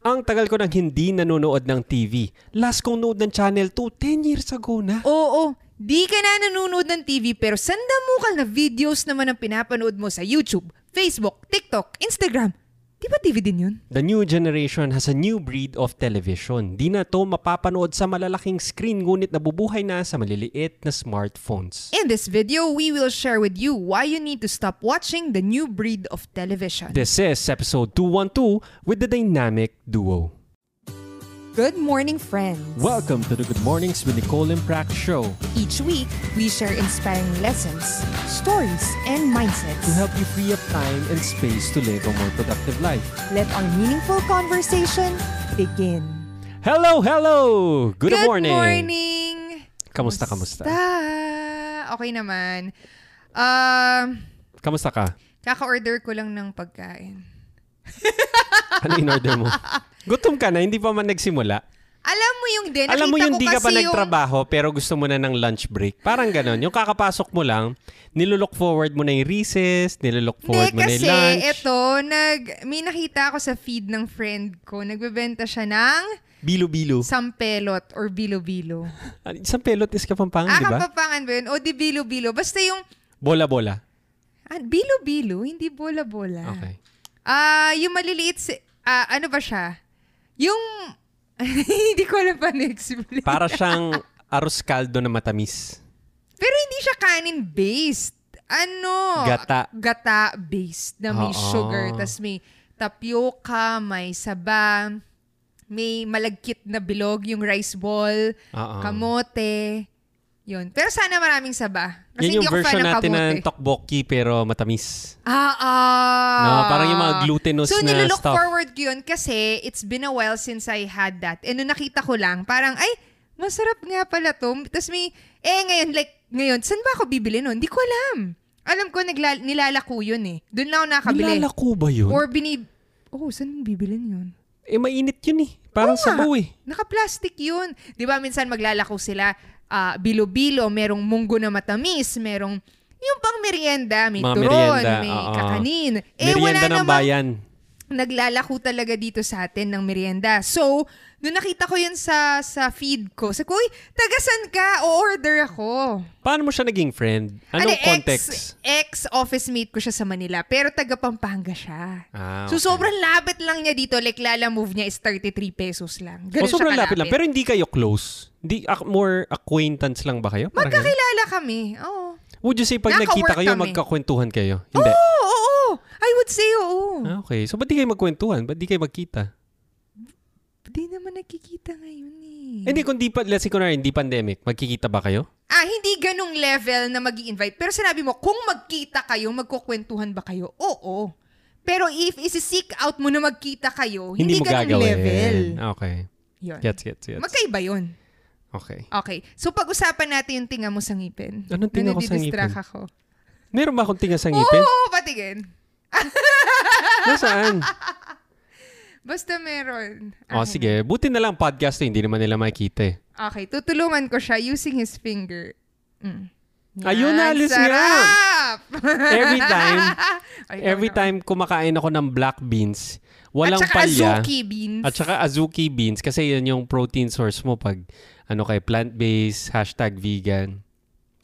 Ang tagal ko nang hindi nanonood ng TV. Last kong nood ng Channel 2, 10 years ago na. Oo, di ka na nanonood ng TV pero sandamukal na videos naman ang pinapanood mo sa YouTube, Facebook, TikTok, Instagram. Di ba TV din yun? The new generation has a new breed of television. Di na to mapapanood sa malalaking screen ngunit nabubuhay na sa maliliit na smartphones. In this video, we will share with you why you need to stop watching the new breed of television. This is episode 212 with the dynamic duo. Good morning, friends. Welcome to the Good Mornings with Nicole and Prax show Each week, we share inspiring lessons, stories, and mindsets. to help you free up time and space to live a more productive life. Let our meaningful conversation begin. Hello, hello! Good, morning! morning! Kamusta, kamusta? Okay naman. Um, Kamusta ka? kaka-order ko lang ng pagkain. Ano in-order mo? Gutom ka na, hindi pa man nagsimula. Alam mo yung din, Alam mo yung di ka pa kasi nagtrabaho pero gusto mo na ng lunch break. Parang ganon. Yung kakapasok mo lang, nilulook forward mo na yung recess, nilulook forward Hindi, mo na kasi yung lunch. ito, nag, may nakita ako sa feed ng friend ko. Nagbebenta siya ng Bilo-bilo. sampelot or bilo-bilo. Ah, Isang pelot is kapampangan, ah, di ba? kapapangan ba yun? O di bilo-bilo. Basta yung, Bola-bola. ah, bilo-bilo, hindi bola-bola. Okay. Ah, yung maliliit, si- ah, ano ba siya? Yung, hindi ko alam pa na-explain. Para siyang arroz caldo na matamis. Pero hindi siya kanin-based. Ano? Gata. Gata-based na may Oo. sugar. Tapos may tapioca, may saba, may malagkit na bilog, yung rice ball, Oo. kamote. Yun. Pero sana maraming saba. Kasi Yan yung hindi ako fan version ng natin kamote. ng tteokbokki pero matamis. Ah, ah. No, parang yung mga glutinous so, na nililook stuff. forward ko yun kasi it's been a while since I had that. And nung nakita ko lang, parang, ay, masarap nga pala to. Tapos may, eh ngayon, like, ngayon, saan ba ako bibili nun? Hindi ko alam. Alam ko, nagla- nilalako yun eh. Doon lang ako nakabili. Nilalako ba yun? Or binib... Oh, saan bibilin yun? eh, mainit yun eh. Parang Oo nga. sabaw eh. Naka-plastic yun. Di ba minsan maglalako sila, ah, bilo-bilo, merong munggo na matamis, merong yung pang merienda, may Mga turon, merienda, may oo. kakanin. Eh, wala Merienda ng namang bayan. Naglalako talaga dito sa atin ng merienda. So, nung nakita ko yun sa sa feed ko, sabi ko, uy, tagasan ka? O-order ako. Paano mo siya naging friend? Anong Ano, context? Ex, ex-office mate ko siya sa Manila, pero taga Pampanga siya. Ah, So, okay. sobrang lapit lang niya dito. Like, lala move niya is 33 pesos lang. Ganun Oh, sobrang siya lapit lang. Pero hindi kayo close. Hindi, ac- more acquaintance lang ba kayo? Magkakilala kami. Oo. Would you say pag Naka-work nagkita kayo, kami. magkakwentuhan kayo? Hindi. Oo. I would say oo. Ah, okay. So, ba't di kayo magkwentuhan? Ba't di kayo magkita? Hindi naman nakikita ngayon eh. Hindi, kung di pa, let's say, kunwari, hindi pandemic, magkikita ba kayo? Ah, hindi ganong level na mag invite Pero sinabi mo, kung magkita kayo, magkukwentuhan ba kayo? Oo. Pero if isi-seek out mo na magkita kayo, hindi, mo ganong gagawin. level. Okay. Yun. Gets, gets, gets. Magkaiba yun. Okay. Okay. So, pag-usapan natin yung tinga mo sa ngipin. Anong tinga Na ko sa ngipin? ako. Meron ba akong tinga sa ngipin? Oo, patigin. Nasaan? Basta meron. Oh, sige. Buti na lang podcast to, hindi naman nila makikita eh. Okay, tutulungan ko siya using his finger. Mm. Ayun, naalis nga. sarap! Every time, Ay, every no, time kumakain ako ng black beans, walang At saka palya. azuki beans. At saka azuki beans kasi yan yung protein source mo pag ano kay plant-based, hashtag vegan.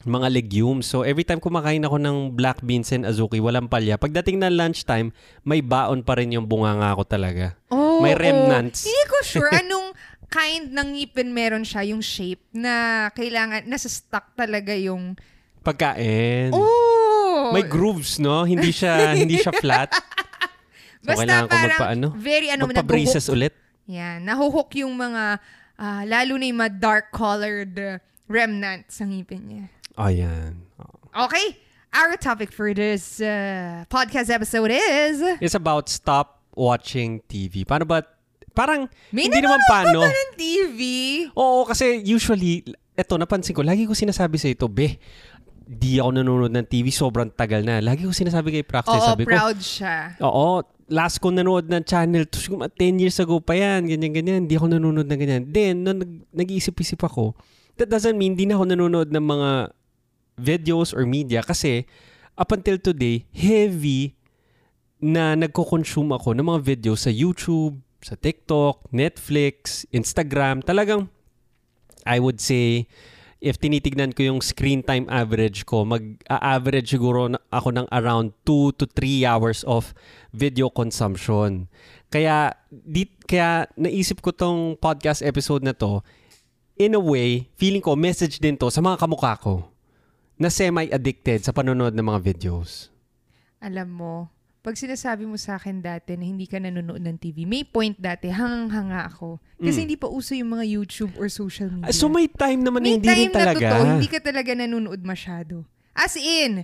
Mga legumes. So every time kumakain ako ng black beans and azuki, walang palya. Pagdating ng lunchtime, may baon pa rin yung bunganga ko talaga. Oh, may oh. remnants. Hindi ko sure anong kind ng ngipin meron siya, yung shape na kailangan, nasa stuck talaga yung... Pagkain. Oh! May grooves, no? Hindi siya hindi siya flat. So, Basta kailangan ko parang magpaano? very ano, Magpa-braces ulit. Yan, nahuhook yung mga, ah, lalo na yung mga dark-colored uh, remnants sa ngipin niya. Yan. Oh. Okay, our topic for this uh, podcast episode is... It's about stop watching TV. Paano ba? Parang, May hindi naman paano. ba ng TV? Oo, kasi usually, eto, napansin ko, lagi ko sinasabi sa ito, be, di ako nanonood ng TV, sobrang tagal na. Lagi ko sinasabi kay Praxis, Oo, sabi ko, proud siya. oo, last ko nanood ng channel, to, siguro mga 10 years ago pa yan, ganyan, ganyan, di ako nanonood ng ganyan. Then, nung nag, nag-iisip-isip ako, that doesn't mean di na ako nanonood ng mga videos or media kasi up until today, heavy na nagko-consume ako ng mga videos sa YouTube, sa TikTok, Netflix, Instagram. Talagang, I would say, if tinitignan ko yung screen time average ko, mag-average siguro ako ng around 2 to 3 hours of video consumption. Kaya, di, kaya naisip ko tong podcast episode na to, in a way, feeling ko, message din to sa mga kamukha ko na semi-addicted sa panonood ng mga videos. Alam mo, pag sinasabi mo sa akin dati na hindi ka nanonood ng TV, may point dati, hangang-hanga ako. Kasi Mm. hindi pa uso yung mga YouTube or social media. Ah, So may time naman na may hindi rin time na talaga. totoo, hindi ka talaga nanonood masyado. As in,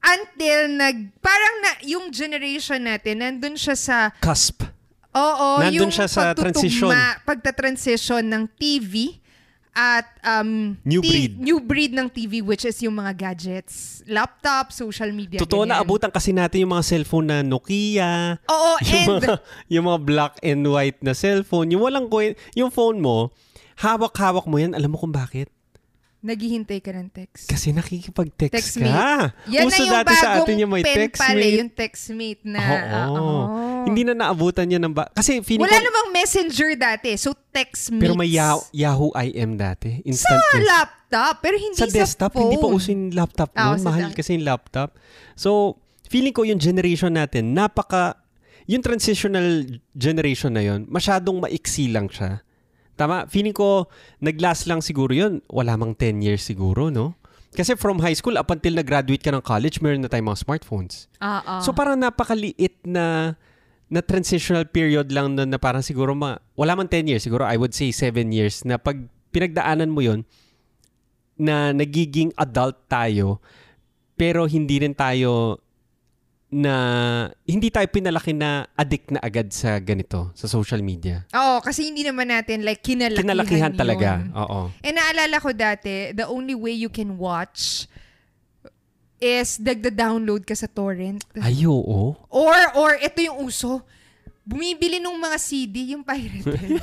until nag, parang na, yung generation natin, nandun siya sa, Cusp. oo, Nandun yung siya sa transition. pagta-transition ng TV at um, New breed. new breed ng TV which is yung mga gadgets, laptop, social media. Totoo na abutan kasi natin yung mga cellphone na Nokia, Oo, yung and mga, yung mga black and white na cellphone, yung walang coin, yung phone mo, hawak-hawak mo yan, alam mo kung bakit? Naghihintay ka ng text. Kasi nakikipag-text Textmate. ka. Yan Uso na yung dati sa bagong atin yung may pen pala, textmate. yung textmate na. Oo. oo. Hindi na naabutan yan ng ba... Kasi feeling Wala ko... namang messenger dati. So, textmates. Pero may Yahoo, Yahoo IM dati. Sa Instant message. laptop, pero hindi sa sa, desktop, phone. hindi pa uso yung laptop Ah, noon. sa Mahal kasi yung laptop. So, feeling ko yung generation natin, napaka... Yung transitional generation na yon masyadong maiksi lang siya. Tama? Feeling ko, nag-last lang siguro yun. Wala mang 10 years siguro, no? Kasi from high school up until nag-graduate ka ng college, meron na tayong mga smartphones. Ah. So parang napakaliit na na transitional period lang na, na parang siguro ma, wala man 10 years, siguro I would say 7 years na pag pinagdaanan mo yon na nagiging adult tayo pero hindi rin tayo na hindi tayo pinalaki na addict na agad sa ganito sa social media. Oo, kasi hindi naman natin like kinalakihan, Kinalakihan yun. talaga. Oo. Eh, naalala ko dati, the only way you can watch is dagda-download ka sa torrent. Ay, oo. Or, or, ito yung uso. Bumibili nung mga CD, yung pirated.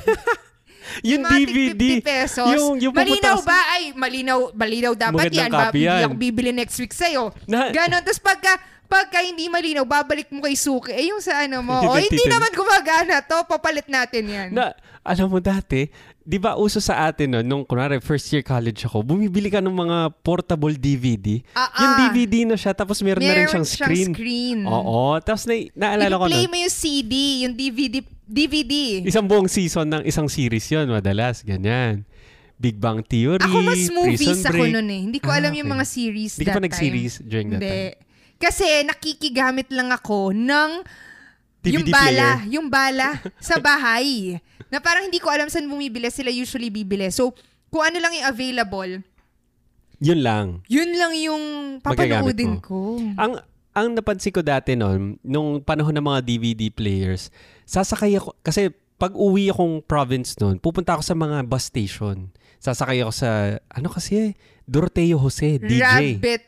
Yung mga DVD. tig 50 pesos. Yung, yung malinaw ba? Ay, malinaw, malinaw dapat Magandang yan. Ba, yan. bibili next week sa'yo. Na- Ganon. Tapos pagka, pagka hindi malinaw, babalik mo kay Suki. Eh, yung sa ano mo, Yung oh, hindi naman gumagana to. Papalit natin yan. Na, alam mo dati, di ba uso sa atin no, nung kunwari first year college ako, bumibili ka ng mga portable DVD. Ah, Yung ah. DVD na siya, tapos meron, na rin Meron siyang screen. screen. Oo. Tapos na, naalala ko na, mo yung CD, yung DVD, DVD. isang buong season ng isang series yon madalas. Ganyan. Big Bang Theory, Ako mas movies Prison ako nun eh. Hindi ko Ah, alam yung okay. mga series Hindi ka that pa nag-series time. during that Hindi. time? Kasi nakikigamit lang ako ng DVD yung bala, player. yung bala sa bahay. na parang hindi ko alam saan bumibili, sila usually bibili. So, kung ano lang yung available, Yun lang. yun lang yung papanoodin ko. Ang ang napansin ko dati noon, nung panahon ng mga DVD players, sasakay ako, kasi pag uwi akong province noon, pupunta ako sa mga bus station. Sasakay ako sa, ano kasi, Doroteo Jose, DJ. Rabbit.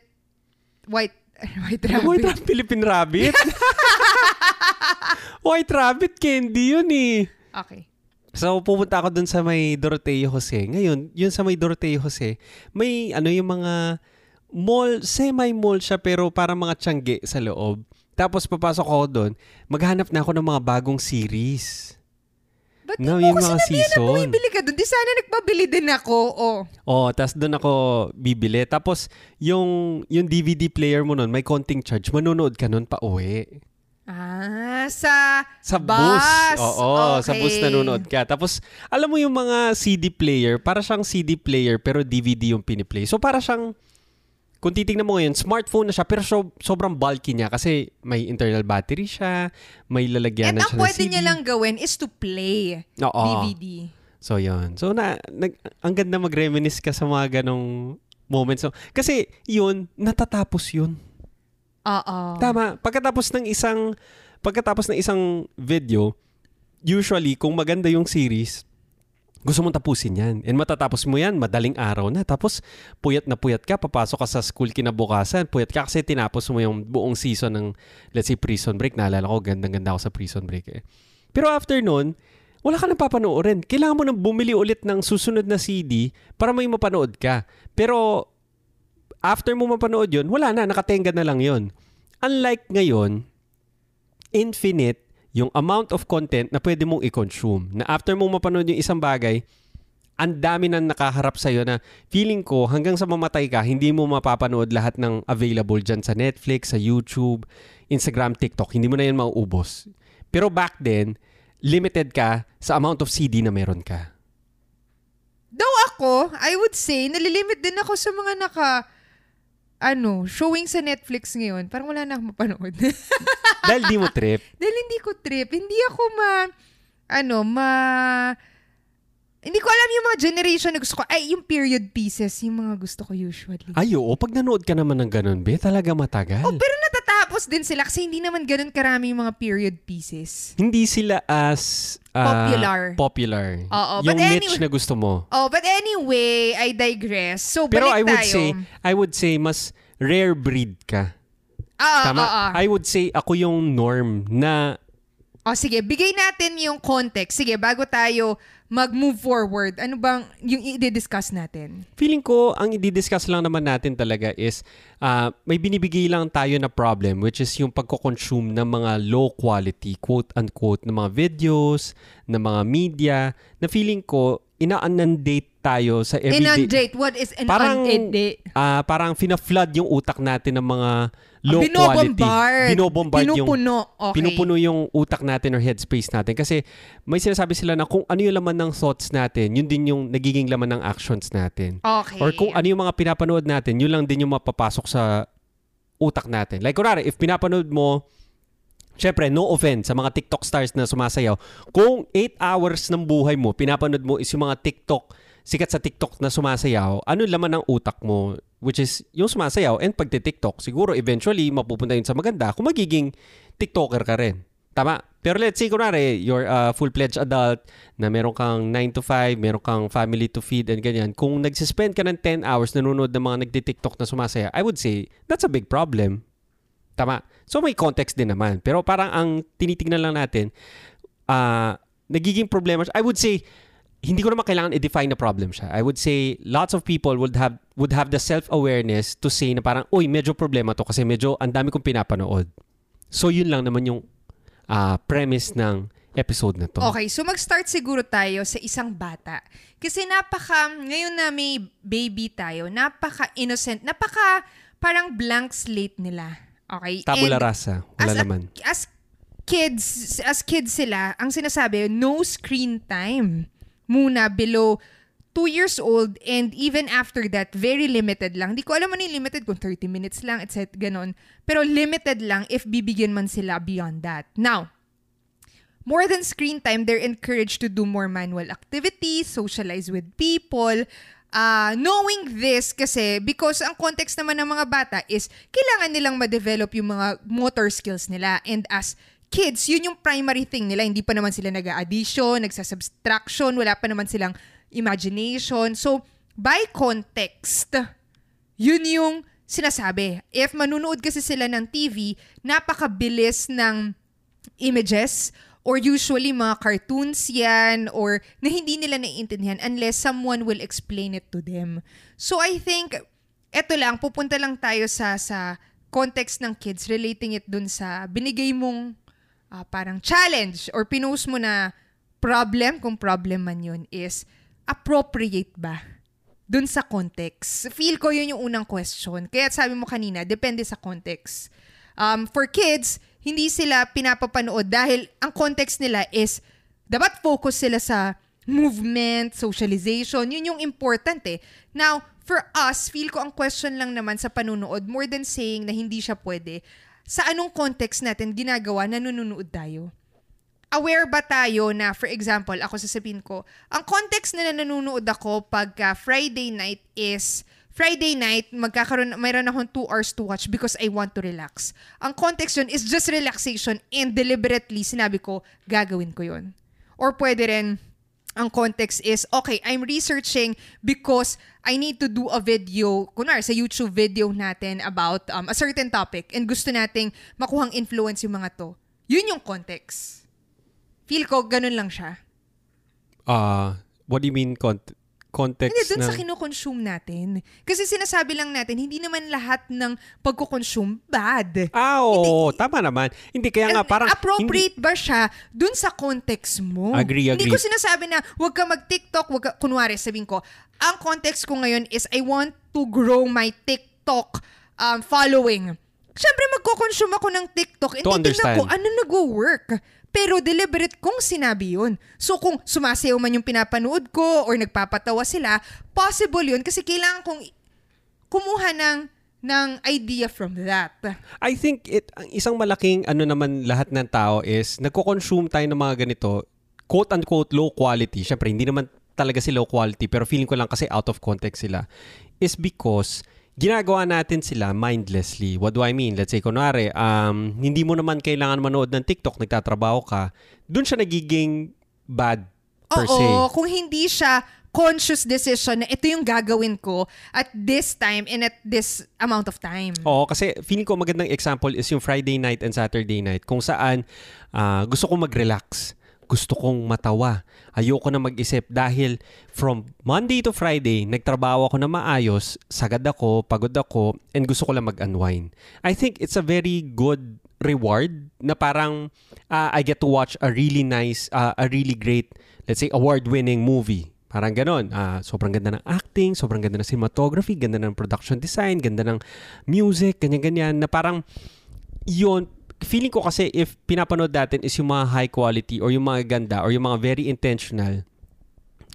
White. White rabbit. White Rabbit, Philippine Rabbit. White Rabbit candy yun eh. Okay. So, pupunta ako dun sa may Doroteo Jose. Ngayon, yun sa may Doroteo Jose, may ano yung mga mall, semi-mall siya pero parang mga tiyangge sa loob. Tapos papasok ako doon, maghanap na ako ng mga bagong series. Ba't No, mo ko mga sinabihan na bumibili ka doon? Di sana nagpabili din ako. Oh. Oh, tapos doon ako bibili. Tapos yung yung DVD player mo noon, may konting charge. Manonood ka noon pa uwi. Ah, sa Sa bus. bus. Oo, sa bus Okay. nanonood ka. Tapos, alam mo yung mga CD player, para siyang CD player pero DVD yung piniplay. So, para siyang, kung titingnan mo ngayon, smartphone na siya pero so, sobrang bulky niya kasi may internal battery siya, may And lalagyanan ang siya ng pwede CD. niya lang gawin is to play Oo. DVD. So, yun. So, na, nag, ang ganda mag-reminisce ka sa mga ganong moments. So, kasi, yun, natatapos yun. Oo. Tama. Pagkatapos ng isang pagkatapos ng isang video, usually kung maganda yung series, gusto mong tapusin yan. And matatapos mo yan, madaling araw na. Tapos, puyat na puyat ka, papasok ka sa school kinabukasan. Puyat ka kasi tinapos mo yung buong season ng, let's say, Prison Break. Naalala ko, gandang-ganda ako sa Prison Break eh. Pero after nun, wala ka nang papanoorin. Kailangan mo nang bumili ulit ng susunod na CD para may mapanood ka. Pero, after mo mapanood yun, wala na, nakatenga na lang yun. Unlike ngayon, infinite yung amount of content na pwede mong i-consume. Na after mong mapanood yung isang bagay, ang dami nang nakaharap sa'yo na feeling ko hanggang sa mamatay ka, hindi mo mapapanood lahat ng available dyan sa Netflix, sa YouTube, Instagram, TikTok. Hindi mo na yan mauubos. Pero back then, limited ka sa amount of CD na meron ka. Though ako, I would say, nalilimit din ako sa mga naka, ano, showing sa Netflix ngayon. Parang wala na akong mapanood. Dahil di mo trip. Dahil hindi ko trip. Hindi ako ma, ano, ma, hindi ko alam yung mga generation na gusto ko. Ay, yung period pieces, yung mga gusto ko usually. Ay, oo. Pag nanood ka naman ng ganun, be, talaga matagal. Oh, pero natatapos din sila kasi hindi naman ganun karami yung mga period pieces. Hindi sila as ah, Popular. popular. Oo, yung but niche anyway- na gusto mo. Oh, but anyway, I digress. So, Pero balik I would tayo. say, I would say mas rare breed ka. Ah, Tama? ah, ah. I would say ako yung norm na Oh, sige, bigay natin yung context. Sige, bago tayo mag-move forward, ano bang yung i-discuss natin? feeling ko ang i-discuss lang naman natin talaga is ah, may binibigay lang tayo na problem which is yung pagko-consume ng mga low quality quote-unquote na mga videos, na mga media na feeling ko ina-inundate tayo sa everyday. Inundate. What is an Parang, inundate? ah, parang fina-flood yung utak natin ng mga low quality. Binobombard. Binobombard yung Pinupuno. Okay. pinupuno yung utak natin or headspace natin. Kasi may sinasabi sila na kung ano yung laman ng thoughts natin, yun din yung nagiging laman ng actions natin. Okay. Or kung ano yung mga pinapanood natin, yun lang din yung mapapasok sa utak natin. Like, kunwari, if pinapanood mo, syempre, no offense sa mga TikTok stars na sumasayaw, kung 8 hours ng buhay mo, pinapanood mo is yung mga TikTok, sikat sa TikTok na sumasayaw, ano laman ng utak mo? Which is yung sumasayaw and pagti-TikTok. Siguro eventually mapupunta yun sa maganda kung magiging TikToker ka rin. Tama? Pero let's say, kunwari, you're a full-fledged adult na meron kang 9 to 5, meron kang family to feed and ganyan. Kung nagsispend ka ng 10 hours nanonood ng mga nagti-TikTok na sumasaya, I would say, that's a big problem. Tama? So may context din naman. Pero parang ang tinitingnan lang natin, ah nagiging problema. I would say, hindi ko naman kailangan i-define na problem siya. I would say lots of people would have would have the self-awareness to say na parang, uy, medyo problema to kasi medyo ang dami kong pinapanood. So yun lang naman yung ah, premise ng episode na to. Okay, so mag-start siguro tayo sa isang bata. Kasi napaka, ngayon na may baby tayo, napaka-innocent, napaka parang blank slate nila. Okay? Tabula And rasa. Wala as a- naman. as kids, as kids sila, ang sinasabi, no screen time. Muna below 2 years old and even after that, very limited lang. Hindi ko alam ano yung limited kung 30 minutes lang, etc. Ganon. Pero limited lang if bibigyan man sila beyond that. Now, more than screen time, they're encouraged to do more manual activities, socialize with people. Uh, knowing this kasi, because ang context naman ng mga bata is kailangan nilang ma-develop yung mga motor skills nila. And as kids, yun yung primary thing nila. Hindi pa naman sila nag-addition, nagsasubtraction, wala pa naman silang imagination. So, by context, yun yung sinasabi. If manunood kasi sila ng TV, napakabilis ng images or usually mga cartoons yan or na hindi nila naiintindihan unless someone will explain it to them. So I think eto lang pupunta lang tayo sa sa context ng kids relating it dun sa binigay mong ah, parang challenge or pinost mo na problem kung problem man yun is appropriate ba dun sa context. Feel ko yun yung unang question. Kaya sabi mo kanina, depende sa context. Um, for kids, hindi sila pinapapanood dahil ang context nila is dapat focus sila sa movement, socialization. Yun yung important eh. Now, for us, feel ko ang question lang naman sa panunood, more than saying na hindi siya pwede, sa anong context natin ginagawa na nanonood tayo? aware ba tayo na, for example, ako sasabihin ko, ang context na nanonood ako pagka Friday night is, Friday night, magkakaroon, mayroon akong 2 hours to watch because I want to relax. Ang context yun is just relaxation and deliberately, sinabi ko, gagawin ko yun. Or pwede rin, ang context is, okay, I'm researching because I need to do a video, kunwari sa YouTube video natin about um, a certain topic and gusto nating makuhang influence yung mga to. Yun yung context. Feel ko, ganun lang siya. Ah, what do you mean cont- context Hindi, dun ng... sa kinoconsume natin. Kasi sinasabi lang natin, hindi naman lahat ng pagkukonsume bad. Ah, oo. tama naman. Hindi, kaya nga parang... appropriate ba siya dun sa context mo? Agree, Hindi agree. ko sinasabi na huwag ka mag-TikTok, huwag ka, kunwari sabihin ko, ang context ko ngayon is I want to grow my TikTok um, following. Siyempre, magko-consume ako ng TikTok. And To titignan ko, ano nag-work? Pero deliberate kong sinabi yun. So kung sumasayaw man yung pinapanood ko or nagpapatawa sila, possible yun kasi kailangan kong kumuha ng ng idea from that. I think it ang isang malaking ano naman lahat ng tao is nagko-consume tayo ng mga ganito quote unquote low quality. Syempre hindi naman talaga si low quality pero feeling ko lang kasi out of context sila is because ginagawa natin sila mindlessly. What do I mean? Let's say, kunwari, um, hindi mo naman kailangan manood ng TikTok, nagtatrabaho ka, dun siya nagiging bad per se. Oo, kung hindi siya conscious decision na ito yung gagawin ko at this time and at this amount of time. Oo, kasi feeling ko magandang example is yung Friday night and Saturday night kung saan ah, gusto kong mag-relax. Gusto kong matawa. Ayoko na mag-isip dahil from Monday to Friday, nagtrabaho ako na maayos, sagad ako, pagod ako, and gusto ko lang mag-unwind. I think it's a very good reward na parang ah, I get to watch a really nice, ah, a really great, let's say, award-winning movie. Parang ganon. Ah, sobrang ganda ng acting, sobrang ganda ng cinematography, ganda ng production design, ganda ng music, ganyan-ganyan. Na parang yun, feeling ko kasi if pinapanood natin is yung mga high quality or yung mga ganda or yung mga very intentional,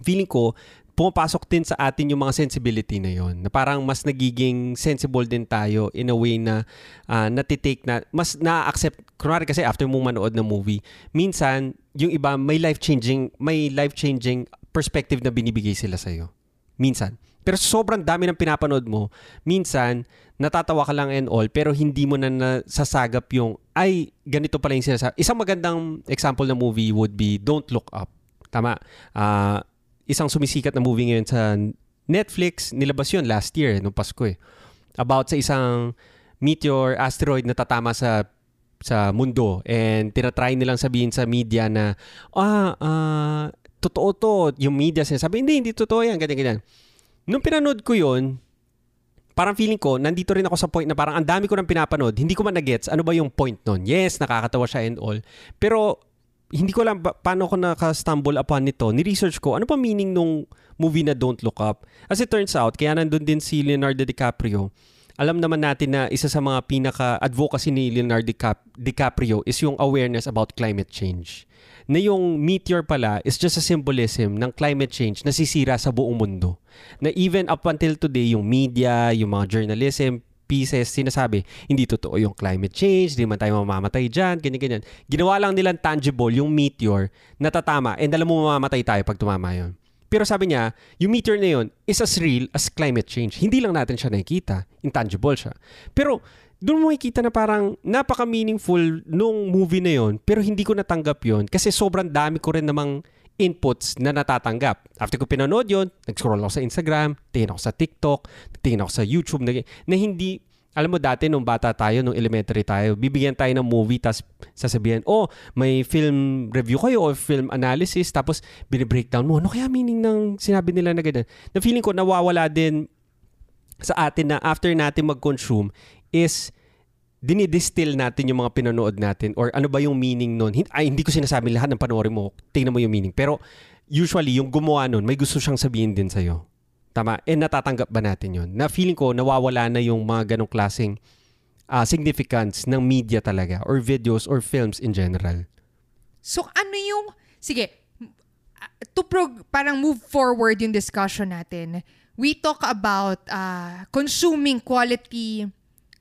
feeling ko, pumapasok din sa atin yung mga sensibility na yon na parang mas nagiging sensible din tayo in a way na uh, natitake na mas na-accept kunwari kasi after mong manood ng movie minsan yung iba may life-changing may life-changing perspective na binibigay sila sa'yo. Minsan pero sobrang dami ng pinapanood mo minsan natatawa ka lang and all pero hindi mo na nasasagap yung ay ganito pala yung sinasabi isang magandang example na movie would be Don't Look Up tama ah isang sumisikat na movie ngayon sa Netflix. Nilabas yun last year, nung Pasko eh. About sa isang meteor, asteroid na tatama sa sa mundo. And tinatry nilang sabihin sa media na, ah, ah, totoo to. Yung media sinasabi, hindi, hindi totoo yan, ganyan, ganyan. Nung pinanood ko yun, parang feeling ko, nandito rin ako sa point na parang ang dami ko nang pinapanood, hindi ko man na-gets ano ba yung point nun. Yes, nakakatawa siya and all. Pero hindi ko alam pa- paano ko naka-stumble upon nito. Ni-research ko, ano pa meaning nung movie na Don't Look Up? As it turns out, kaya nandun din si Leonardo DiCaprio. Alam naman natin na isa sa mga pinaka-advocacy ni Leonardo Dicap- DiCaprio is yung awareness about climate change. Na yung meteor pala is just a symbolism ng climate change na sisira sa buong mundo. Na even up until today, yung media, yung mga journalism, pieces, sinasabi, hindi totoo yung climate change, hindi man tayo mamamatay dyan, ganyan-ganyan. Ginawa lang nilang tangible yung meteor na tatama and alam mo mamamatay tayo pag tumama yon. Pero sabi niya, yung meteor na yun is as real as climate change. Hindi lang natin siya nakikita. Intangible siya. Pero doon mo makikita na parang napaka-meaningful nung movie na yon pero hindi ko natanggap yon kasi sobrang dami ko rin namang inputs na natatanggap. After ko pinanood yon, nag-scroll ako sa Instagram, tingin ako sa TikTok, tingin ako sa YouTube na, na hindi, alam mo dati nung bata tayo, nung elementary tayo, bibigyan tayo ng movie tapos sasabihan, oh, may film review kayo o film analysis tapos binibreakdown mo, ano kaya meaning ng sinabi nila na ganyan? Na feeling ko nawawala din sa atin na after natin mag-consume is dinidistill natin yung mga pinanood natin or ano ba yung meaning nun. Ay, hindi ko sinasabi lahat ng panoorin mo, tingnan mo yung meaning. Pero usually, yung gumawa nun, may gusto siyang sabihin din sa'yo. Tama? And natatanggap ba natin yon Na feeling ko, nawawala na yung mga ganong klaseng ah, significance ng media talaga or videos or films in general. So ano yung, sige, uh, to prog- parang move forward yung discussion natin, we talk about uh, consuming quality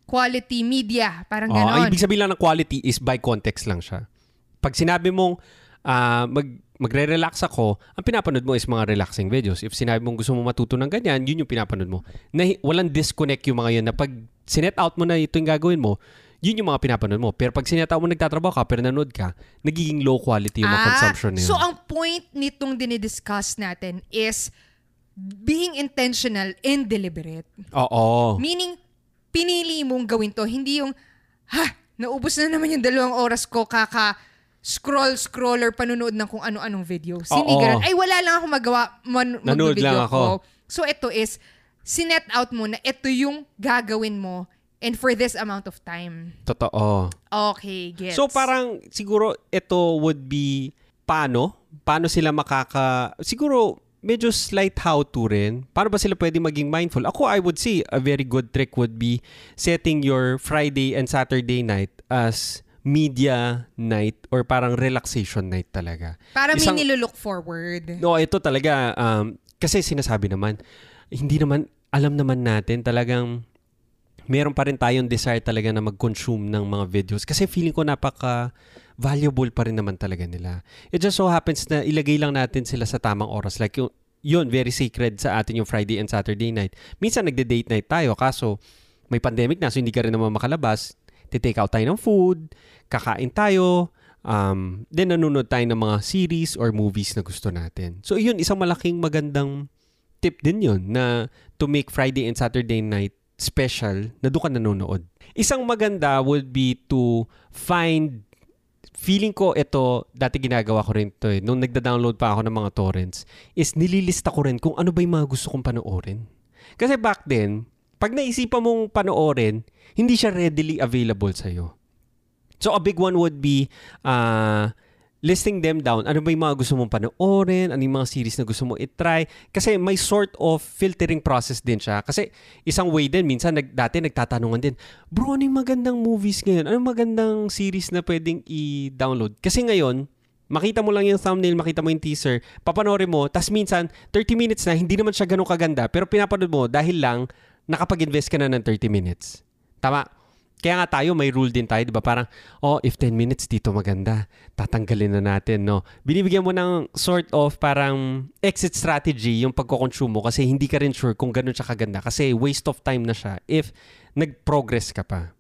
quality media, parang Oh, ganon. ang ibig sabihin lang ng quality is by context lang siya. Pag sinabi mong ah, mag magre-relax ako, ang pinapanood mo is mga relaxing videos. If sinabi mong gusto mo matuto ng ganyan, yun yung pinapanood mo. Na, walang disconnect yung mga yun na pag sinet out mo na ito yung gagawin mo, yun yung mga pinapanood mo. Pero pag sinet out mo nagtatrabaho ka, pero nanood ka, nagiging low quality yung mga consumption na yun. Ah, So ang point nitong dinidiscuss natin is being intentional and deliberate. Oo. Meaning, pinili mong gawin to, hindi yung, ha, naubos na naman yung dalawang oras ko kaka scroll-scroller panunood ng kung ano-anong. Hindi ganun. Ay, wala lang ako magawa. Man- Nanood mag-video lang ako. So, ito is, sinet out mo na ito yung gagawin mo and for this amount of time. Totoo. Okay, gets. So parang siguro ito would be paano? Paano sila makaka... Siguro medyo slight how to rin. Paano ba sila pwede maging mindful? Ako, I would say a very good trick would be setting your Friday and Saturday night as media night or parang relaxation night talaga. Para may isang- nilulook forward. No, ito talaga, um, kasi sinasabi naman, hindi naman, alam naman natin talagang meron pa rin tayong desire talaga na mag-consume ng mga videos. Kasi feeling ko napaka valuable pa rin naman talaga nila. It just so happens na ilagay lang natin sila sa tamang oras. Like yung, yun, very sacred sa atin yung Friday and Saturday night. Minsan nagde-date night tayo, kaso may pandemic na, so hindi ka rin naman makalabas. Titake out tayo ng food, kakain tayo, um, then nanonood tayo ng mga series or movies na gusto natin. So yun, isang malaking magandang tip din yun na to make Friday and Saturday night special na doon ka nanonood. Isang maganda would be to find feeling ko ito, dati ginagawa ko rin to eh, nung nagda-download pa ako ng mga torrents, is nililista ko rin kung ano ba yung mga gusto kong panoorin. Kasi back then, pag naisipan mong panoorin, hindi siya readily available sa'yo. So a big one would be uh, listing them down. Ano ba yung mga gusto mong panoorin? Ano yung mga series na gusto mo itry? Kasi may sort of filtering process din siya. Kasi isang way din, minsan nag, dati nagtatanungan din, bro, ano yung magandang movies ngayon? Ano yung magandang series na pwedeng i-download? Kasi ngayon, makita mo lang yung thumbnail, makita mo yung teaser, papanoorin mo, tas minsan, 30 minutes na, hindi naman siya ganun kaganda, pero pinapanood mo dahil lang nakapag-invest ka na ng 30 minutes. Tama? Kaya nga tayo, may rule din tayo, di ba? Parang, oh, if 10 minutes dito maganda, tatanggalin na natin, no? Binibigyan mo ng sort of parang exit strategy yung pagkoconsume mo kasi hindi ka rin sure kung ganun siya kaganda kasi waste of time na siya if nag-progress ka pa.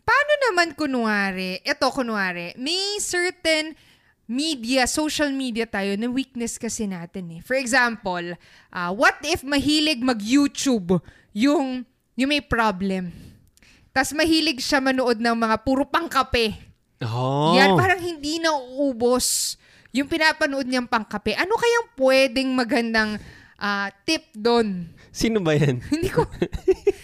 Paano naman kunwari, eto kunwari, may certain media, social media tayo na weakness kasi natin eh. For example, ah, what if mahilig mag-YouTube yung, yung may problem? Tapos mahilig siya manood ng mga puro pangkape. Oh. Yan, parang hindi na uubos yung pinapanood niyang pangkape. Ano kayang pwedeng magandang ah, tip doon? Sino ba yan? hindi ko...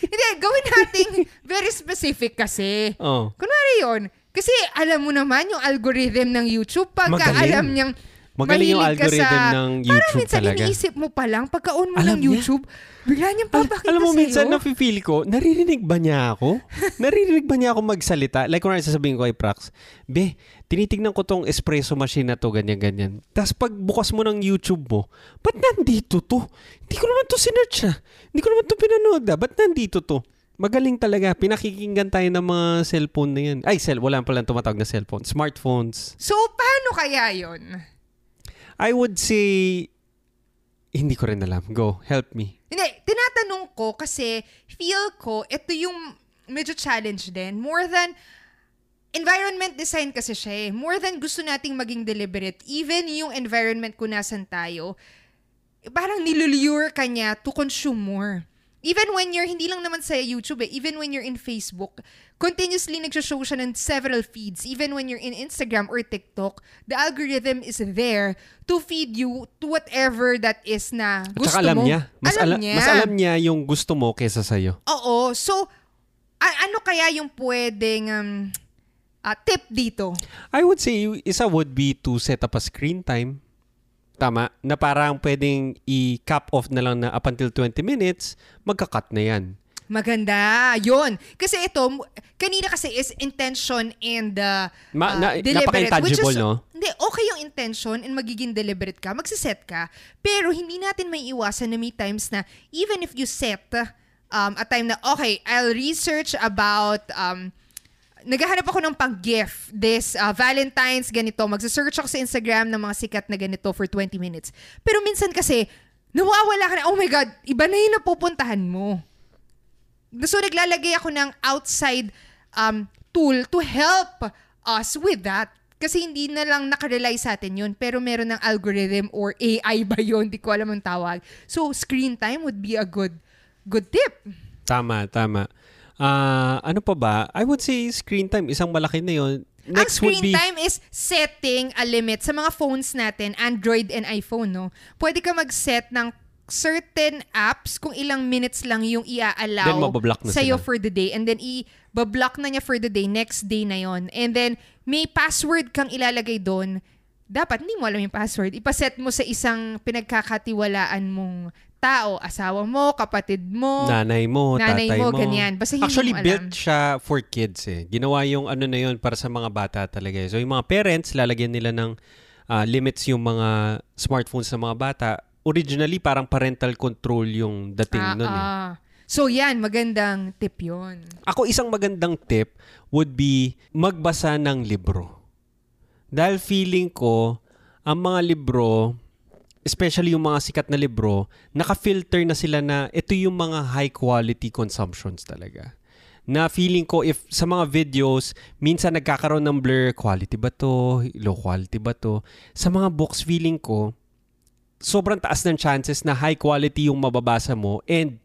hindi, gawin nating very specific kasi. Oh. Kunwari yun, kasi alam mo naman yung algorithm ng YouTube pagka Magaling. alam niyang Magaling yung algorithm sa, ng Parang YouTube minsan talaga. iniisip mo pa lang, pagka-on mo Alam ng niya. YouTube, bigla niyang Al- papakita alam mo, sa'yo. minsan nafe-feel ko, naririnig ba niya ako? naririnig ba niya ako magsalita? Like kung sasabihin ko kay Prax, Be, tinitignan ko tong espresso machine na to, ganyan-ganyan. Tapos pag bukas mo ng YouTube mo, ba't nandito to? Hindi ko naman to sinearch ah. Hindi ko naman to pinanood ah. Ba't nandito to? Magaling talaga. Pinakikinggan tayo ng mga cellphone na yan. Ay, cell, wala palang tumatawag na cellphone. Smartphones. So, paano kaya yon? I would say, hindi ko rin alam. Go, help me. Hindi, tinatanong ko kasi feel ko, ito yung medyo challenge din. More than, environment design kasi siya eh. More than gusto nating maging deliberate. Even yung environment kung nasan tayo, parang nilulure ka niya to consume more. Even when you're, hindi lang naman sa YouTube eh, even when you're in Facebook, continuously nagsashow siya ng several feeds. Even when you're in Instagram or TikTok, the algorithm is there to feed you to whatever that is na gusto alam mo. niya. Mas, alam ala- niya. mas alam niya yung gusto mo kesa sa'yo. Oo. So, a- ano kaya yung pwedeng um, ah, tip dito? I would say isa would be to set up a screen time. Tama. Na parang pwedeng i-cap off na lang na up until 20 minutes, magka-cut na yan. Maganda. Yun. Kasi ito, kanina kasi is intention and uh, Ma- uh, na- deliberate. Which is, no? Hindi, okay yung intention and magiging deliberate ka, magsiset ka. Pero hindi natin may iwasan na may times na even if you set um, a time na, okay, I'll research about um, naghahanap ako ng pang-gift this uh, Valentine's ganito. Magsa-search ako sa Instagram ng mga sikat na ganito for 20 minutes. Pero minsan kasi, nawawala ka na, oh my God, iba na yung napupuntahan mo. So, naglalagay ako ng outside um, tool to help us with that. Kasi hindi na lang nakarely sa atin yun, pero meron ng algorithm or AI ba yun? Di ko alam ang tawag. So, screen time would be a good good tip. Tama, tama. Ah, ano pa ba? I would say screen time, isang malaki na yon. Ang next would screen be time is setting a limit sa mga phones natin, Android and iPhone, no? Pwede ka mag-set ng certain apps kung ilang minutes lang yung na sa'yo sila. for the day and then i-block na niya for the day next day na yon and then may password kang ilalagay doon dapat hindi mo alam yung password ipaset mo sa isang pinagkakatiwalaan mong tao asawa mo kapatid mo nanay mo, nanay tatay mo, mo. ganyan. Basta hindi Actually, mo alam. built siya for kids eh. Ginawa yung ano na yun para sa mga bata talaga. eh. So yung mga parents, lalagyan nila ng ah, limits yung mga smartphones ng mga bata. Originally, parang parental control yung dating Ah, nun eh. ah. so yan magandang tip yon Ako isang magandang tip would be magbasa ng libro. Dahil feeling ko, ang mga libro, especially yung mga sikat na libro, naka-filter na sila na ito yung mga high quality consumptions talaga. Na feeling ko if sa mga videos, minsan nagkakaroon ng blur, quality ba to, low quality ba to. Sa mga books, feeling ko, sobrang taas ng chances na high quality yung mababasa mo and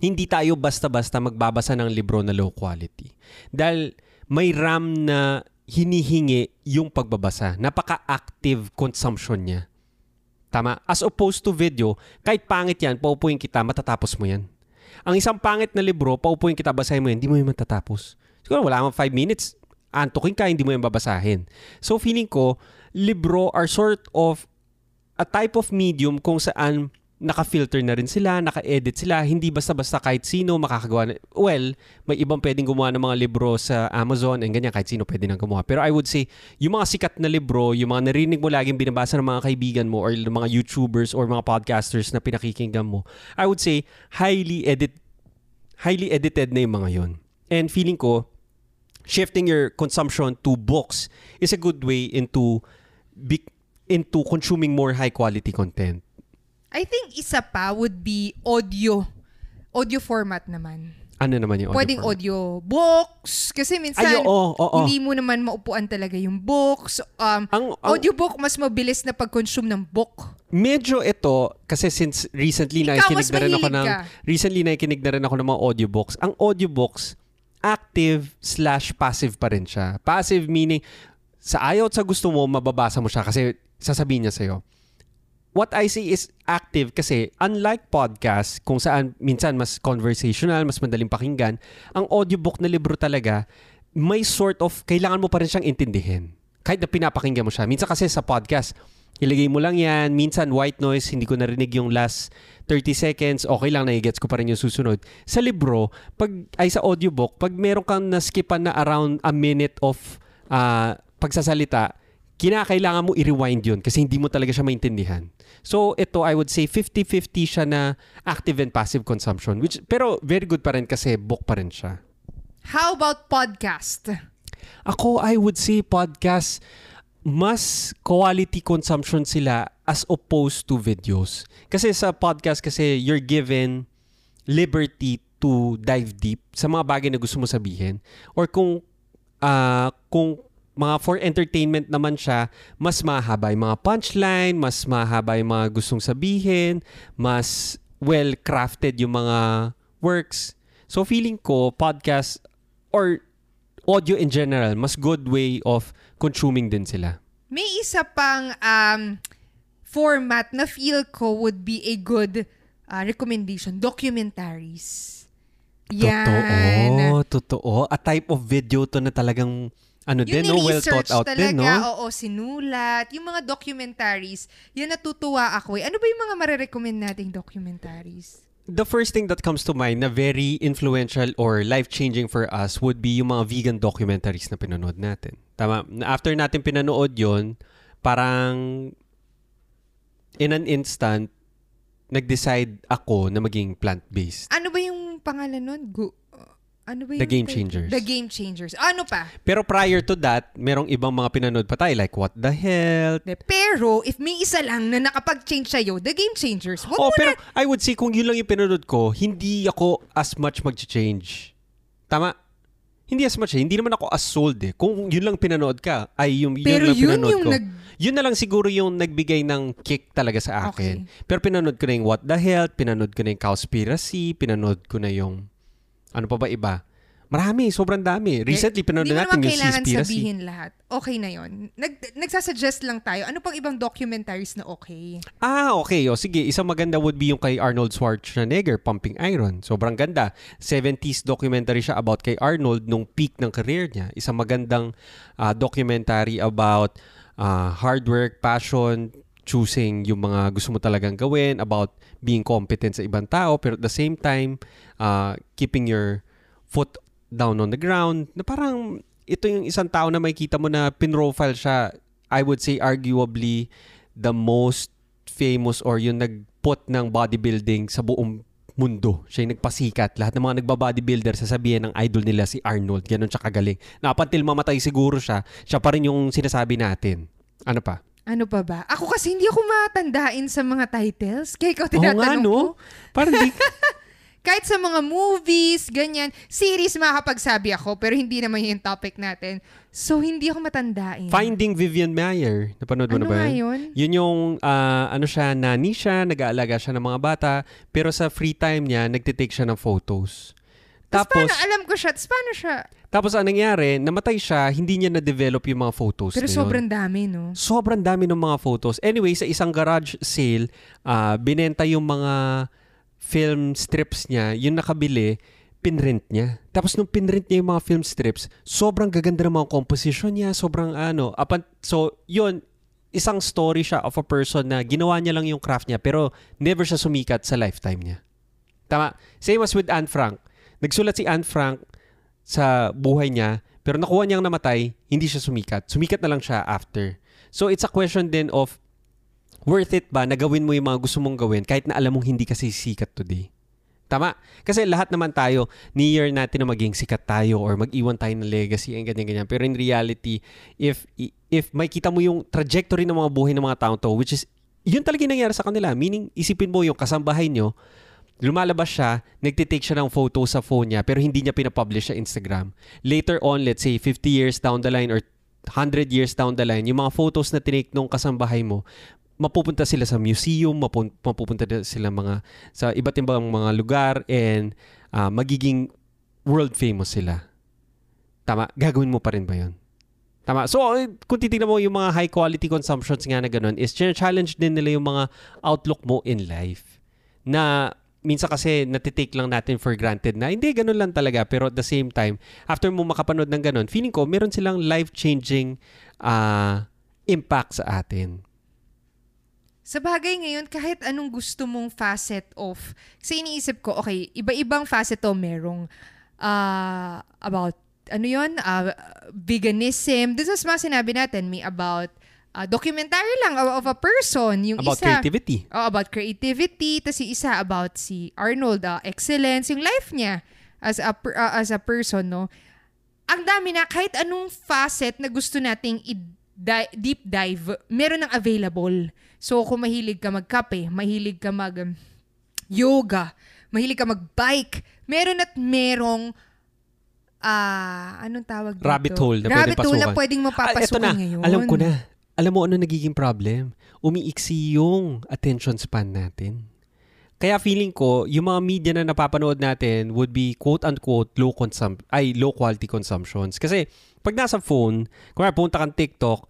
hindi tayo basta-basta magbabasa ng libro na low quality. Dahil may RAM na hinihingi yung pagbabasa. Napaka-active consumption niya. Tama? As opposed to video, kahit pangit yan, paupuin kita, matatapos mo yan. Ang isang pangit na libro, paupuin kita, basahin mo yan, hindi mo yan matatapos. Siguro wala kang 5 minutes, antokin ka, hindi mo yan babasahin. So feeling ko, libro are sort of a type of medium kung saan naka-filter na rin sila, naka-edit sila, hindi basta-basta kahit sino makakagawa. Na, well, may ibang pwedeng gumawa ng mga libro sa Amazon and ganyan, kahit sino pwede nang gumawa. Pero I would say, yung mga sikat na libro, yung mga narinig mo laging binabasa ng mga kaibigan mo or mga YouTubers or mga podcasters na pinakikinggan mo, I would say, highly edit highly edited na yung mga yon. And feeling ko, shifting your consumption to books is a good way into into consuming more high quality content. I think isa pa would be audio audio format naman Ano naman yung audio pwedeng format? audio books kasi minsan Ay, oo, oo. hindi mo naman maupuan talaga yung books um Ang, ang audiobook mas mabilis na pag-consume ng book medyo ito kasi since recently Ikaw, nakikinig mas na rin ako ng ka. recently nakikinig na rin ako ng mga audiobooks. Ang audiobooks active slash passive pa rin siya. Passive meaning sa ayaw at sa gusto mo mababasa mo siya kasi sasabihin niya sa'yo. What I say is active kasi unlike podcast kung saan minsan mas conversational, mas madaling pakinggan, ang audiobook na libro talaga may sort of kailangan mo pa rin siyang intindihin. Kahit na pinapakinggan mo siya. Minsan kasi sa podcast, ilagay mo lang yan. Minsan white noise, hindi ko narinig yung last 30 seconds. Okay lang, nagigets ko pa rin yung susunod. Sa libro, pag, ay sa audiobook, pag meron kang naskipan na around a minute of ah, pagsasalita, kinakailangan mo i-rewind yun kasi hindi mo talaga siya maintindihan. So ito, I would say 50-50 siya na active and passive consumption. Which, pero very good pa rin kasi book pa rin siya. how about podcast Ako, I would say podcast, mas quality consumption sila as opposed to videos. Kasi sa podcast kasi you're given liberty to dive deep sa mga bagay na gusto mo sabihin. Or kung ah, kung mga for entertainment naman siya, mas mahaba yung mga punchline, mas mahaba yung mga gustong sabihin, mas well-crafted yung mga works. So feeling ko, podcast or audio in general, mas good way of consuming din sila. may isa pang um format na feel ko would be a good uh, recommendation documentaries yan Totoo, totoo. A type of video to na talagang ano Yung din, no? well thought out talaga, din, no? oo, sinulat. Yung mga documentaries, yan natutuwa ako eh. Ano ba yung mga marirecommend nating documentaries? The first thing that comes to mind na very influential or life-changing for us would be yung mga vegan documentaries na pinanood natin. Tama? After natin pinanood yon parang in an instant, nag-decide ako na maging plant-based. Ano ba yung pangalan nun? Gu- ano ba The Game? Changers. The Game Changers. Ano pa? Pero prior to that, merong ibang mga pinanood pa tayo like What the Hell, De, pero, if may isa lang na nakapag-change sa'yo, The Game Changers, wag Oh, pero na... I would say kung yun lang yung pinanood ko, hindi ako as much mag-change. Tama? Hindi as much eh. Hindi naman ako as sold eh. Kung yun lang pinanood ka, ay yung yun Pero lang yun pinanood yung ko. nag... Yun na lang siguro yung nagbigay ng kick talaga sa akin. Okay. Pero pinanood ko na yung What the Hell, pinanood ko na yung Cowspiracy, pinanood ko na yung ano pa ba iba? Marami, sobrang dami. Recently, pinanood Hindi mo natin naman yung kailangan sabihin lahat. Okay na yon. Nag, nagsasuggest lang tayo. Ano pang ibang documentaries na okay? Ah, okay. O sige, isang maganda would be yung kay Arnold Schwarzenegger, Pumping Iron. Sobrang ganda. 70s documentary siya about kay Arnold nung peak ng career niya. Isang magandang ah, documentary about ah, hard work, passion, choosing yung mga gusto mo talagang gawin, about being competent sa ibang tao, pero at the same time, ah, keeping your foot down on the ground. Na parang ito yung isang tao na makikita mo na pinrofile siya, I would say arguably the most famous or yung nagput ng bodybuilding sa buong mundo. Siya yung nagpasikat. Lahat ng mga nagba-bodybuilder sasabihin ng idol nila si Arnold. Ganon siya kagaling. Na up mamatay siguro siya, siya pa rin yung sinasabi natin. Ano pa? Ano pa ba? Ako kasi hindi ako matandain sa mga titles. Kaya ikaw Oo nga, tinatanong ko. no? Parang di, Kahit sa mga movies, ganyan. Series makakapagsabi ako, pero hindi naman yun yung topic natin. So, hindi ako matandain. Finding Vivian Mayer. Napanood mo Ano na ba yun? yun? Yun yung, ah, ano siya, nani siya, nag-aalaga siya ng mga bata, pero sa free time niya, nagtitake siya ng photos. Tapos, Tapos, paano, alam ko siya, tapos paano siya? Tapos ang nangyari, namatay siya, hindi niya na-develop yung mga photos Pero na yun. sobrang dami, no? Sobrang dami ng mga photos. Anyway, sa isang garage sale, ah, binenta yung mga film strips niya, yung nakabili, pinrent niya. Tapos nung pinrent niya yung mga film strips, sobrang gaganda ng mga composition niya, sobrang ano. Apan, so, yun, isang story siya of a person na ginawa niya lang yung craft niya pero never siya sumikat sa lifetime niya. Tama. Same as with Anne Frank. Nagsulat si Anne Frank sa buhay niya pero nakuha niyang namatay, hindi siya sumikat. Sumikat na lang siya after. So it's a question then of worth it ba na gawin mo yung mga gusto mong gawin kahit na alam mong hindi kasi sikat today? Tama. Kasi lahat naman tayo, ni year natin na maging sikat tayo or mag-iwan tayo ng legacy and ganyan-ganyan. Pero in reality, if if may kita mo yung trajectory ng mga buhay ng mga taong to, which is, yun talaga nangyari sa kanila. Meaning, isipin mo yung kasambahay nyo, lumalabas siya, nagtitake siya ng photo sa phone niya, pero hindi niya pinapublish sa Instagram. Later on, let's say 50 years down the line or 100 years down the line, yung mga photos na tinake nung kasambahay mo, mapupunta sila sa museum, mapupunta sila mga sa iba't ibang mga lugar and ah, magiging world famous sila. Tama? Gagawin mo pa rin ba 'yon? Tama. So, eh, kung titignan mo yung mga high quality consumptions nga na ganun, is challenge din nila yung mga outlook mo in life. Na minsan kasi natitake lang natin for granted na hindi, ganun lang talaga. Pero at the same time, after mo makapanood ng ganun, feeling ko meron silang life-changing ah, impact sa atin. Sa bagay ngayon, kahit anong gusto mong facet of, kasi iniisip ko, okay, iba-ibang facet to merong ah, about, ano yun, ah, veganism. This is mga sinabi natin, may about ah, documentary lang of, of a person. Yung About isa, creativity. Oh, about creativity. Tapos yung isa about si Arnold, ah, excellence, yung life niya as a, ah, as a person, no? Ang dami na, kahit anong facet na gusto nating i-di- deep dive, meron ng available. So, kung mahilig ka magkape, mahilig ka mag um, yoga, mahilig ka mag-bike, meron at merong ah anong tawag dito? Rabbit hole na Rabbit pwedeng hole na pasukan. pwedeng Ah, mapapasukan na. ngayon. Alam ko na. Alam mo ano nagiging problem? Umiiksi yung attention span natin. Kaya feeling ko, yung mga media na napapanood natin would be quote-unquote low consum ay low quality consumptions. Kasi pag nasa phone, kung punta kang TikTok,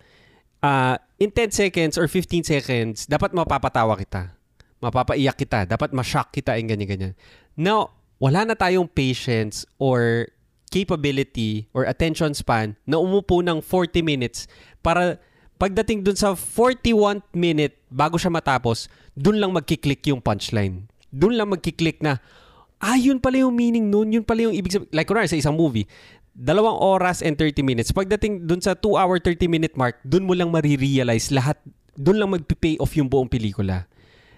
ah, in 10 seconds or 15 seconds, dapat mapapatawa kita. Mapapaiyak kita. Dapat ma-shock kita and ganyan-ganyan. Now, wala na tayong patience or capability or attention span na umupo ng 40 minutes para pagdating dun sa 41 minute bago siya matapos, dun lang magkiklik yung punchline. Dun lang magkiklik na, ah, yun pala yung meaning nun, yun pala yung ibig sabihin. Like, kunwari sa isang movie, dalawang oras and 30 minutes. Pagdating dun sa 2 hour 30 minute mark, dun mo lang marirealize lahat, dun lang magpipay off yung buong pelikula.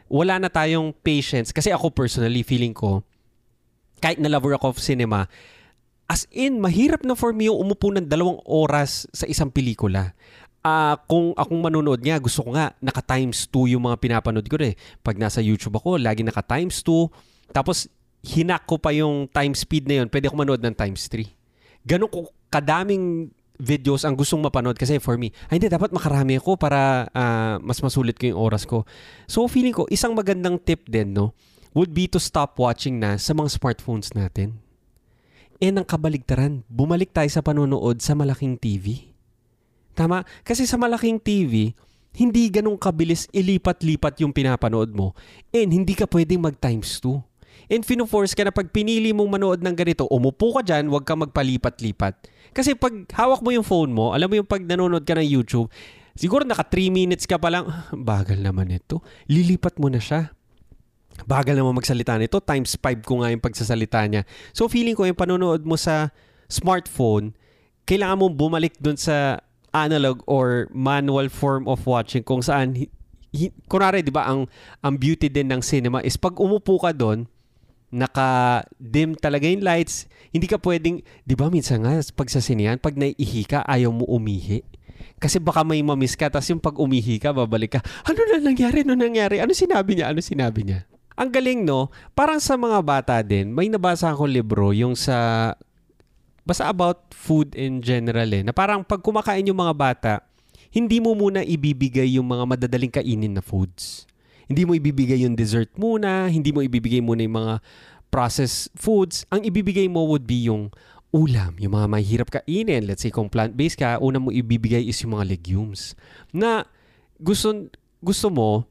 Wala na tayong patience. Kasi ako personally, feeling ko, kahit na lover ako of cinema, as in, mahirap na for me yung umupo ng dalawang oras sa isang pelikula. Ah, kung akong manonood nga, gusto ko nga naka times 2 yung mga pinapanood ko eh. Pag nasa YouTube ako, lagi naka times 2. Tapos hinak ko pa yung time speed na yun, pwede ako manood ng times 3. Ganon ko kadaming videos ang gustong mapanood kasi for me, ay hindi, dapat makarami ako para ah, mas masulit ko yung oras ko. So feeling ko, isang magandang tip din, no, would be to stop watching na sa mga smartphones natin Eh, ng kabaligtaran, bumalik tayo sa panonood sa malaking TV. Tama? Kasi sa malaking TV, hindi ganun kabilis ilipat-lipat yung pinapanood mo and hindi ka pwedeng mag times 2. And fino-force ka na pag pinili mong manood ng ganito, umupo ka dyan, huwag ka magpalipat-lipat. Kasi pag hawak mo yung phone mo, alam mo yung pag nanonood ka ng YouTube, siguro naka 3 minutes ka pa lang, "Ah, bagal naman ito. Lilipat mo na siya. Bagal naman magsalita nito. Times 5 ko nga yung pagsasalita niya. So feeling ko yung panonood mo sa smartphone, kailangan mong bumalik dun sa analog or manual form of watching kung saan kunwari 'di ba ang ang beauty din ng cinema is pag umupo ka doon naka-dim talaga yung lights hindi ka pwedeng 'di ba minsan nga pag sa sinehan pag naiihi ka ayaw mo umihi. Kasi baka may mamiss ka tapos yung pag umihi ka babalik ka ano na nangyari? Ano nangyari? Ano sinabi niya? Ano sinabi niya? Ang galing no? Parang sa mga bata din may nabasa akong libro yung sa basta about food in general eh. Na parang pag kumakain yung mga bata, hindi mo muna ibibigay yung mga madadaling kainin na foods. Hindi mo ibibigay yung dessert muna, hindi mo ibibigay muna yung mga processed foods. Ang ibibigay mo would be yung ulam, yung mga mahirap kainin. Let's say kung plant-based ka, una mo ibibigay is yung mga legumes. Na gusto, gusto mo,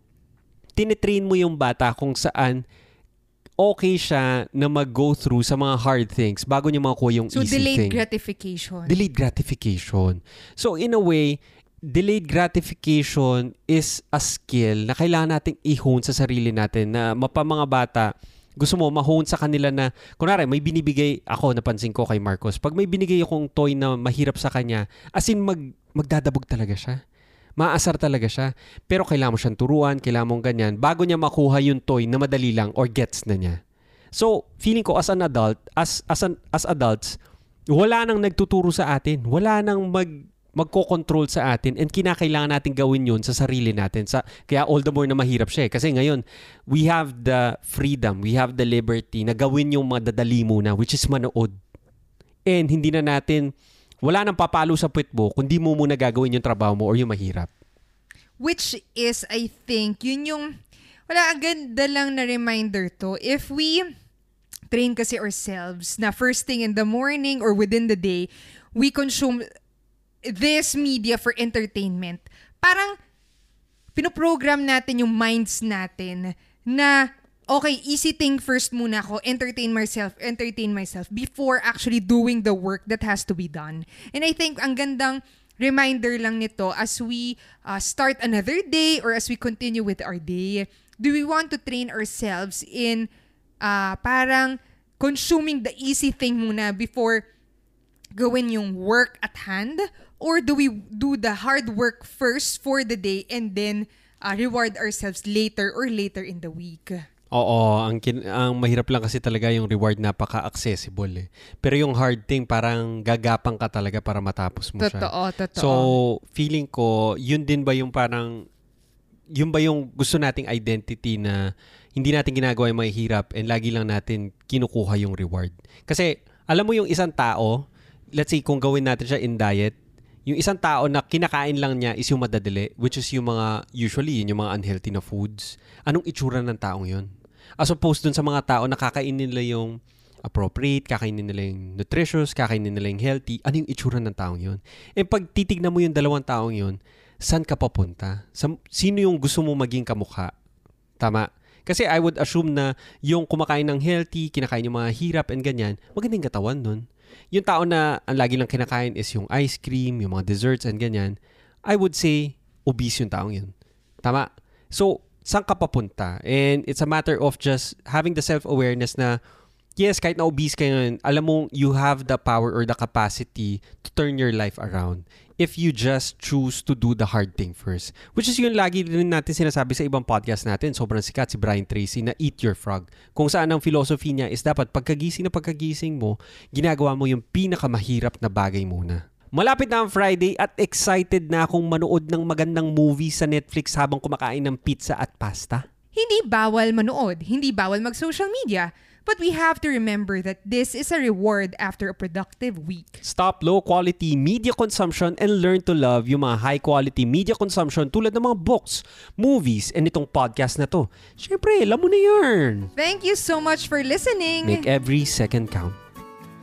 tinitrain mo yung bata kung saan okay siya na mag-go through sa mga hard things bago niya makuha yung So, easy delayed thing. gratification. delayed gratification. So in a way, delayed gratification is a skill na kailangan nating i-hone sa sarili natin na mapa mga bata, gusto mo ma-hone sa kanila na, kunwari, may binibigay, ako napansin ko kay Marcos, pag may binigay akong toy na mahirap sa kanya, as in mag, magdadabog talaga siya. Maasar talaga siya. Pero kailangan mo siyang turuan, kailangan mong ganyan, bago niya makuha yung toy na madali lang or gets na niya. So, feeling ko as an adult, as as an, as adults, wala nang nagtuturo sa atin. Wala nang mag magko-control sa atin and kinakailangan natin gawin yun sa sarili natin. Sa, kaya all the more na mahirap siya eh. Kasi ngayon, we have the freedom, we have the liberty na gawin yung madadali muna, which is manood. And hindi na natin, wala nang papalo sa puwet mo kung mo muna gagawin yung trabaho mo or yung mahirap. Which is, I think, yun yung, wala, ang ganda lang na reminder to. If we train kasi ourselves na first thing in the morning or within the day, we consume this media for entertainment. Parang, pinoprogram natin yung minds natin na okay, easy thing first muna ako, entertain myself, entertain myself before actually doing the work that has to be done. And I think ang gandang reminder lang nito as we uh, start another day or as we continue with our day, do we want to train ourselves in uh, parang consuming the easy thing muna before gawin yung work at hand? Or do we do the hard work first for the day and then uh, reward ourselves later or later in the week? Oo, ang, kin- ang mahirap lang kasi talaga yung reward napaka-accessible eh. Pero yung hard thing, parang gagapang ka talaga para matapos mo siya. Totoo, totoo. So, feeling ko, yun din ba yung parang, yun ba yung gusto nating identity na hindi natin ginagawa yung mahihirap and lagi lang natin kinukuha yung reward. Kasi, alam mo yung isang tao, let's say kung gawin natin siya in diet, yung isang tao na kinakain lang niya is yung madadali, which is yung mga, usually, yun yung mga unhealthy na foods. Anong itsura ng taong yun? As opposed dun sa mga tao na kakainin nila yung appropriate, kakainin nila yung nutritious, kakainin nila yung healthy, ano yung itsura ng taong yun? Eh pag titignan mo yung dalawang taong yun, saan ka papunta? Sa, sino yung gusto mo maging kamukha? Tama? Kasi I would assume na yung kumakain ng healthy, kinakain yung mga hirap and ganyan, magandang katawan nun. Yung tao na ang lagi lang kinakain is yung ice cream, yung mga desserts and ganyan, I would say obese yung taong yun. Tama? So, saan ka papunta? And it's a matter of just having the self-awareness na yes, kahit na obese ka ngayon, alam mo, you have the power or the capacity to turn your life around if you just choose to do the hard thing first. Which is yun lagi rin natin sinasabi sa ibang podcast natin. Sobrang sikat si Brian Tracy na Eat Your Frog. Kung saan ang philosophy niya is dapat pagkagising na pagkagising mo, ginagawa mo yung pinakamahirap na bagay muna. Malapit na ang Friday at excited na akong manood ng magandang movie sa Netflix habang kumakain ng pizza at pasta. Hindi bawal manood, hindi bawal mag-social media. But we have to remember that this is a reward after a productive week. Stop low quality media consumption and learn to love yung mga high quality media consumption tulad ng mga books, movies, and itong podcast na to. Siyempre, alam mo na yarn. Thank you so much for listening. Make every second count.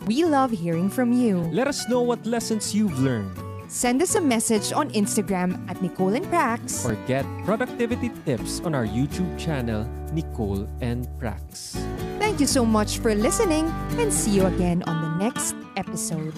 We love hearing from you. Let us know what lessons you've learned Send us a message on Instagram at Nicole and Prax. or get productivity tips on our YouTube channel, Nicole and Prax. Thank you so much for listening and see you again on the next episode.